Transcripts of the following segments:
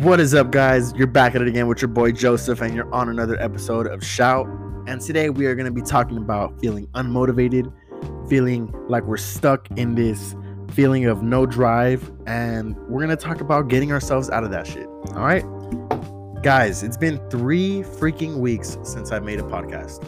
What is up, guys? You're back at it again with your boy Joseph, and you're on another episode of Shout. And today we are going to be talking about feeling unmotivated, feeling like we're stuck in this feeling of no drive, and we're going to talk about getting ourselves out of that shit. All right? Guys, it's been three freaking weeks since I made a podcast.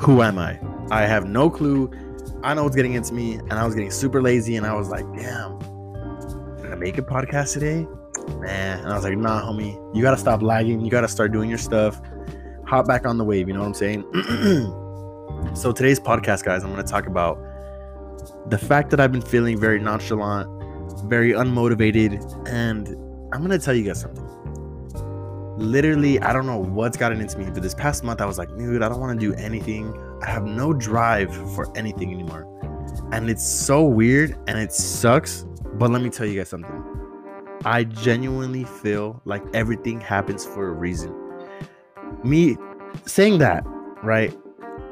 Who am I? I have no clue. I know what's getting into me, and I was getting super lazy, and I was like, damn, did I make a podcast today? Man. And I was like, nah, homie, you gotta stop lagging. You gotta start doing your stuff. Hop back on the wave. You know what I'm saying? so today's podcast, guys, I'm gonna talk about the fact that I've been feeling very nonchalant, very unmotivated, and I'm gonna tell you guys something. Literally, I don't know what's gotten into me, but this past month I was like, dude, I don't want to do anything. I have no drive for anything anymore. And it's so weird and it sucks. But let me tell you guys something I genuinely feel like everything happens for a reason. Me saying that, right?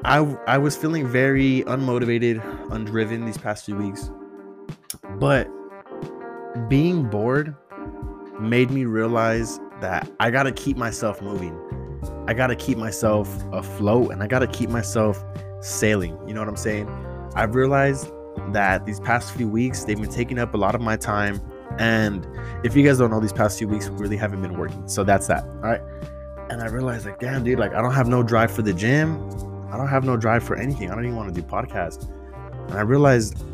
I I was feeling very unmotivated, undriven these past few weeks. But being bored made me realize that I got to keep myself moving. I got to keep myself afloat and I got to keep myself sailing. You know what I'm saying? I've realized that these past few weeks they've been taking up a lot of my time and if you guys don't know, these past few weeks really haven't been working. So that's that. All right. And I realized, like, damn, dude, like, I don't have no drive for the gym. I don't have no drive for anything. I don't even want to do podcasts. And I realized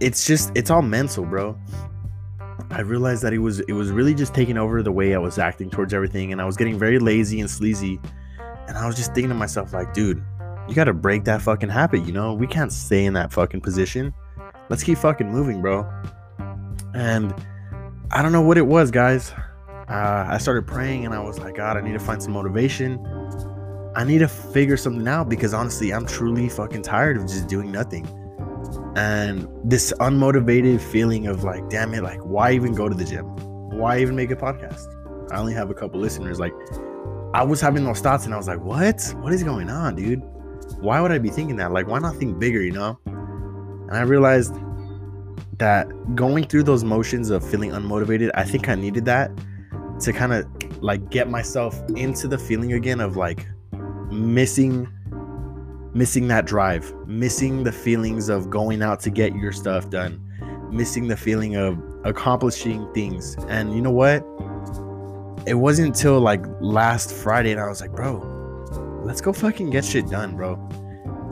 it's just, it's all mental, bro. I realized that it was, it was really just taking over the way I was acting towards everything. And I was getting very lazy and sleazy. And I was just thinking to myself, like, dude, you got to break that fucking habit. You know, we can't stay in that fucking position. Let's keep fucking moving, bro. And, I don't know what it was, guys. Uh, I started praying and I was like, God, I need to find some motivation. I need to figure something out because honestly, I'm truly fucking tired of just doing nothing. And this unmotivated feeling of like, damn it, like, why even go to the gym? Why even make a podcast? I only have a couple listeners. Like, I was having those thoughts and I was like, what? What is going on, dude? Why would I be thinking that? Like, why not think bigger, you know? And I realized that going through those motions of feeling unmotivated, I think I needed that to kind of like get myself into the feeling again of like missing missing that drive, missing the feelings of going out to get your stuff done, missing the feeling of accomplishing things. And you know what? It wasn't until like last Friday and I was like, bro, let's go fucking get shit done, bro.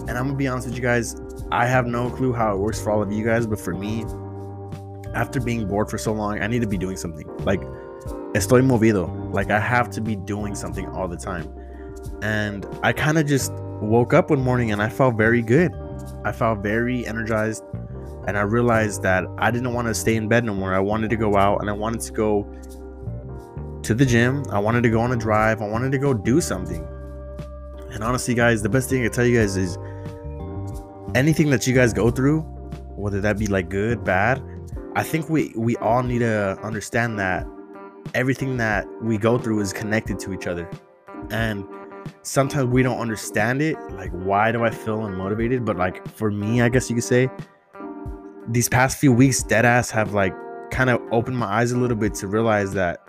And I'm gonna be honest with you guys, I have no clue how it works for all of you guys, but for me, after being bored for so long, I need to be doing something. Like, estoy movido. Like, I have to be doing something all the time. And I kind of just woke up one morning and I felt very good. I felt very energized. And I realized that I didn't want to stay in bed no more. I wanted to go out and I wanted to go to the gym. I wanted to go on a drive. I wanted to go do something. And honestly, guys, the best thing I can tell you guys is anything that you guys go through, whether that be like good, bad, I think we we all need to understand that everything that we go through is connected to each other. And sometimes we don't understand it. Like, why do I feel unmotivated? But like for me, I guess you could say, these past few weeks, deadass have like kind of opened my eyes a little bit to realize that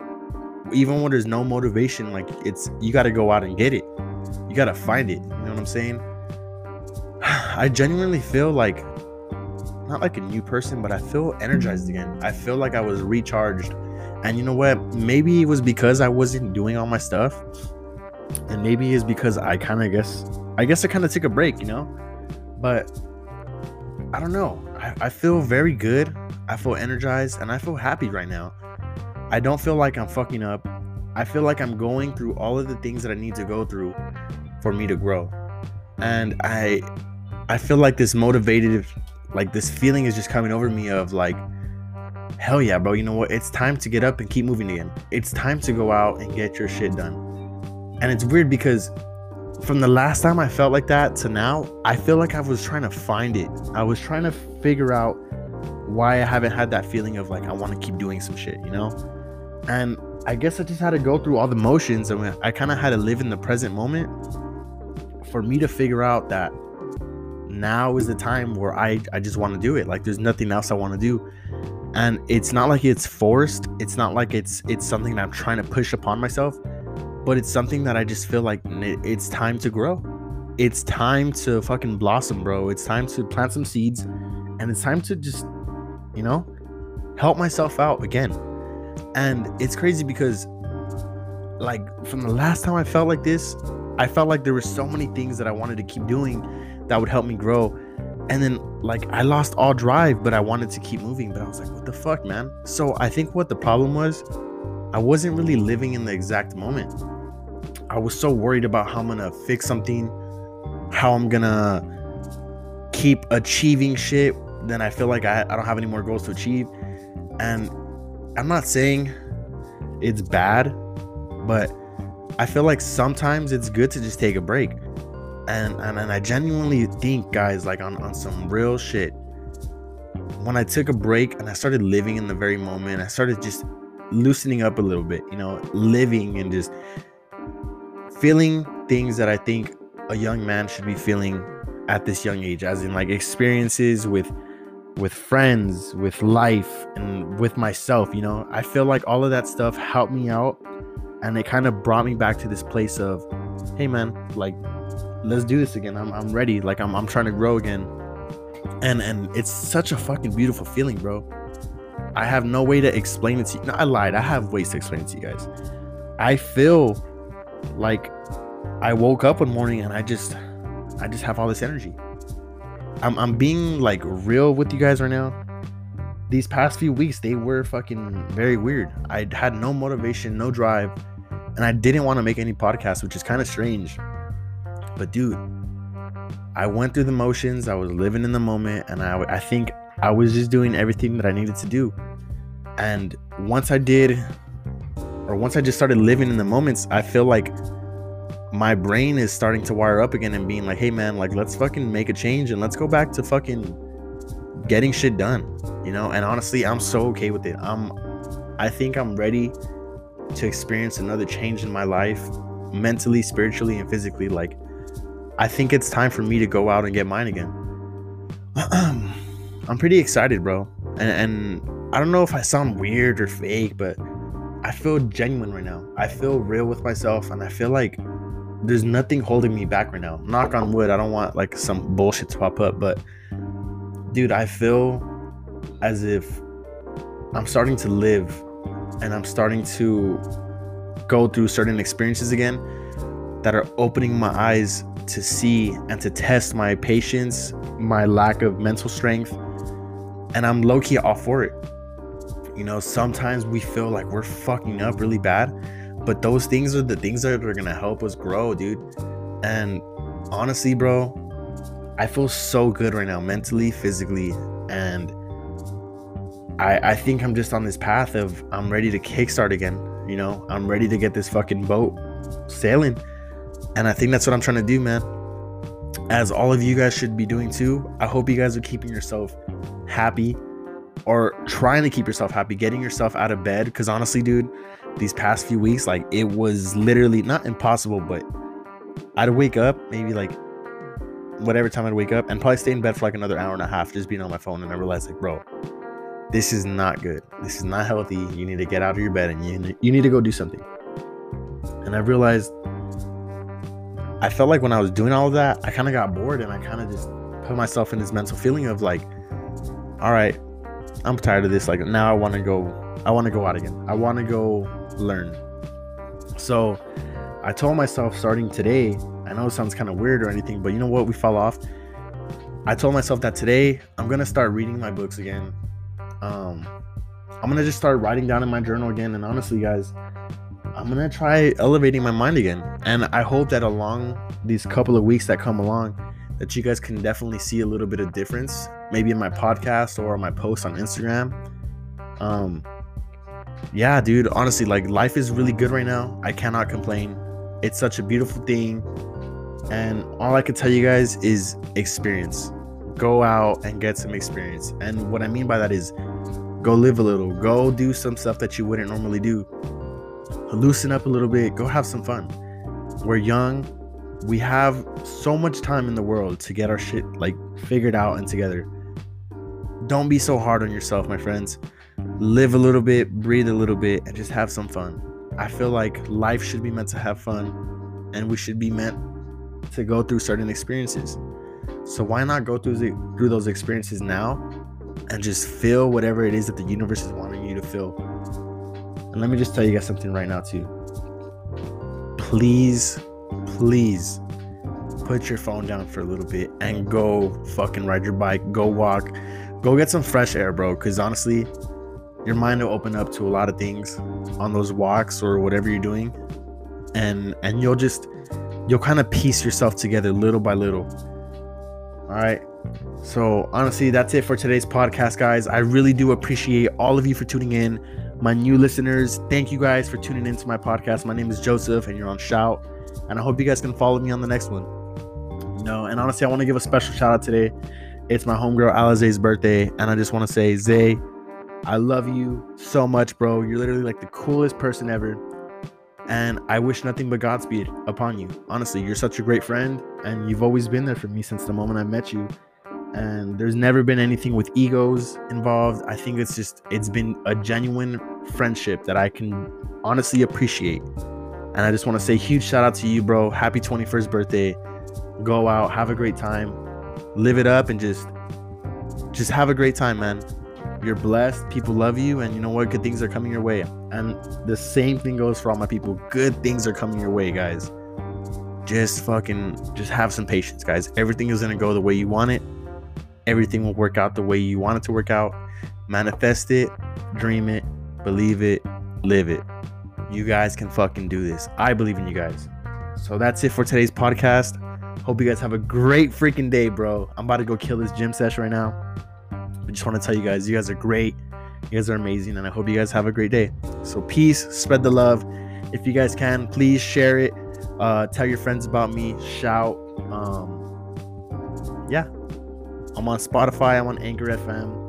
even when there's no motivation, like it's you got to go out and get it. You got to find it. You know what I'm saying? I genuinely feel like not like a new person, but I feel energized again. I feel like I was recharged. And you know what? Maybe it was because I wasn't doing all my stuff. And maybe it's because I kind of guess I guess I kind of took a break, you know? But I don't know. I, I feel very good. I feel energized and I feel happy right now. I don't feel like I'm fucking up. I feel like I'm going through all of the things that I need to go through for me to grow. And I I feel like this motivated like this feeling is just coming over me of like hell yeah bro you know what? It's time to get up and keep moving again. It's time to go out and get your shit done. And it's weird because from the last time i felt like that to now i feel like i was trying to find it. I was trying to figure out why i haven't had that feeling of like i want to keep doing some shit you know? And i guess i just had to go through all the motions and i kind of had to live in the present moment for me to figure out that now is the time where I, I just want to do it. Like there's nothing else I want to do. And it's not like it's forced. It's not like it's it's something that I'm trying to push upon myself, but it's something that I just feel like it's time to grow. It's time to fucking blossom, bro. It's time to plant some seeds and it's time to just, you know, help myself out again. And it's crazy because like from the last time I felt like this, I felt like there were so many things that I wanted to keep doing that would help me grow. And then like I lost all drive, but I wanted to keep moving. But I was like, what the fuck, man? So I think what the problem was, I wasn't really living in the exact moment. I was so worried about how I'm gonna fix something, how I'm gonna keep achieving shit. Then I feel like I, I don't have any more goals to achieve. And I'm not saying it's bad, but I feel like sometimes it's good to just take a break. And, and and I genuinely think, guys, like on, on some real shit, when I took a break and I started living in the very moment, I started just loosening up a little bit, you know, living and just feeling things that I think a young man should be feeling at this young age, as in like experiences with with friends, with life, and with myself, you know. I feel like all of that stuff helped me out and it kind of brought me back to this place of hey man like let's do this again. I'm, I'm ready. Like I'm, I'm trying to grow again. And and it's such a fucking beautiful feeling bro. I have no way to explain it to you. No, i lied. I have ways to explain it to you guys. I feel like i woke up one morning and i just i just have all this energy. I'm, I'm being like real with you guys right now. These past few weeks they were fucking very weird. I had no motivation no drive and I didn't want to make any podcasts, which is kind of strange. But dude, I went through the motions. I was living in the moment, and I I think I was just doing everything that I needed to do. And once I did, or once I just started living in the moments, I feel like my brain is starting to wire up again and being like, hey man, like let's fucking make a change and let's go back to fucking getting shit done. You know, and honestly, I'm so okay with it. I'm I think I'm ready to experience another change in my life, mentally, spiritually, and physically. Like, I think it's time for me to go out and get mine again. I'm pretty excited, bro. And, and I don't know if I sound weird or fake, but I feel genuine right now. I feel real with myself, and I feel like there's nothing holding me back right now. Knock on wood. I don't want like some bullshit to pop up, but dude, I feel as if I'm starting to live and I'm starting to go through certain experiences again that are opening my eyes to see and to test my patience, my lack of mental strength, and I'm low key all for it. You know, sometimes we feel like we're fucking up really bad, but those things are the things that are gonna help us grow, dude. And honestly, bro, I feel so good right now, mentally, physically, and I, I think I'm just on this path of I'm ready to kickstart again. You know, I'm ready to get this fucking boat sailing. And I think that's what I'm trying to do, man. As all of you guys should be doing too. I hope you guys are keeping yourself happy or trying to keep yourself happy, getting yourself out of bed. Cause honestly, dude, these past few weeks, like it was literally not impossible, but I'd wake up maybe like whatever time I'd wake up and probably stay in bed for like another hour and a half just being on my phone. And I realized, like, bro, this is not good. This is not healthy. You need to get out of your bed and you, you need to go do something. And I realized I felt like when I was doing all of that, I kind of got bored and I kind of just put myself in this mental feeling of like, all right, I'm tired of this. Like now I want to go, I want to go out again. I want to go learn. So I told myself starting today, I know it sounds kind of weird or anything, but you know what? We fall off. I told myself that today I'm going to start reading my books again um i'm gonna just start writing down in my journal again and honestly guys i'm gonna try elevating my mind again. And i hope that along these couple of weeks that come along that you guys can definitely see a little bit of difference maybe in my podcast or my post on instagram. Um yeah dude honestly like life is really good right now. I cannot complain. It's such a beautiful thing. And all i can tell you guys is experience. Go out and get some experience. And what I mean by that is go live a little, go do some stuff that you wouldn't normally do. Loosen up a little bit, go have some fun. We're young. We have so much time in the world to get our shit like figured out and together. Don't be so hard on yourself, my friends. live a little bit, breathe a little bit, and just have some fun. I feel like life should be meant to have fun, and we should be meant to go through certain experiences. So why not go through the, through those experiences now and just feel whatever it is that the universe is wanting you to feel. And let me just tell you guys something right now too. Please, please put your phone down for a little bit and go fucking ride your bike, go walk, go get some fresh air, bro. Cause honestly, your mind will open up to a lot of things on those walks or whatever you're doing. And and you'll just you'll kind of piece yourself together little by little. All right. So, honestly, that's it for today's podcast, guys. I really do appreciate all of you for tuning in. My new listeners, thank you guys for tuning into my podcast. My name is Joseph, and you're on Shout. And I hope you guys can follow me on the next one. You know, and honestly, I want to give a special shout out today. It's my homegirl Alize's birthday, and I just want to say, Zay, I love you so much, bro. You're literally like the coolest person ever. And I wish nothing but Godspeed upon you. Honestly, you're such a great friend, and you've always been there for me since the moment I met you. And there's never been anything with egos involved. I think it's just, it's been a genuine friendship that I can honestly appreciate. And I just want to say huge shout out to you, bro. Happy 21st birthday. Go out, have a great time, live it up, and just, just have a great time, man. You're blessed. People love you, and you know what? Good things are coming your way. And the same thing goes for all my people. Good things are coming your way, guys. Just fucking, just have some patience, guys. Everything is gonna go the way you want it. Everything will work out the way you want it to work out. Manifest it, dream it, believe it, live it. You guys can fucking do this. I believe in you guys. So that's it for today's podcast. Hope you guys have a great freaking day, bro. I'm about to go kill this gym session right now. I just want to tell you guys, you guys are great. You guys are amazing, and I hope you guys have a great day. So, peace, spread the love. If you guys can, please share it. Uh, tell your friends about me. Shout. Um, yeah, I'm on Spotify. I'm on Anchor FM,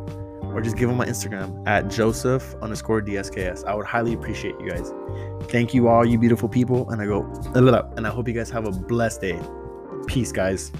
or just give them my Instagram at Joseph underscore DSKS. I would highly appreciate you guys. Thank you all, you beautiful people, and I go and I hope you guys have a blessed day. Peace, guys.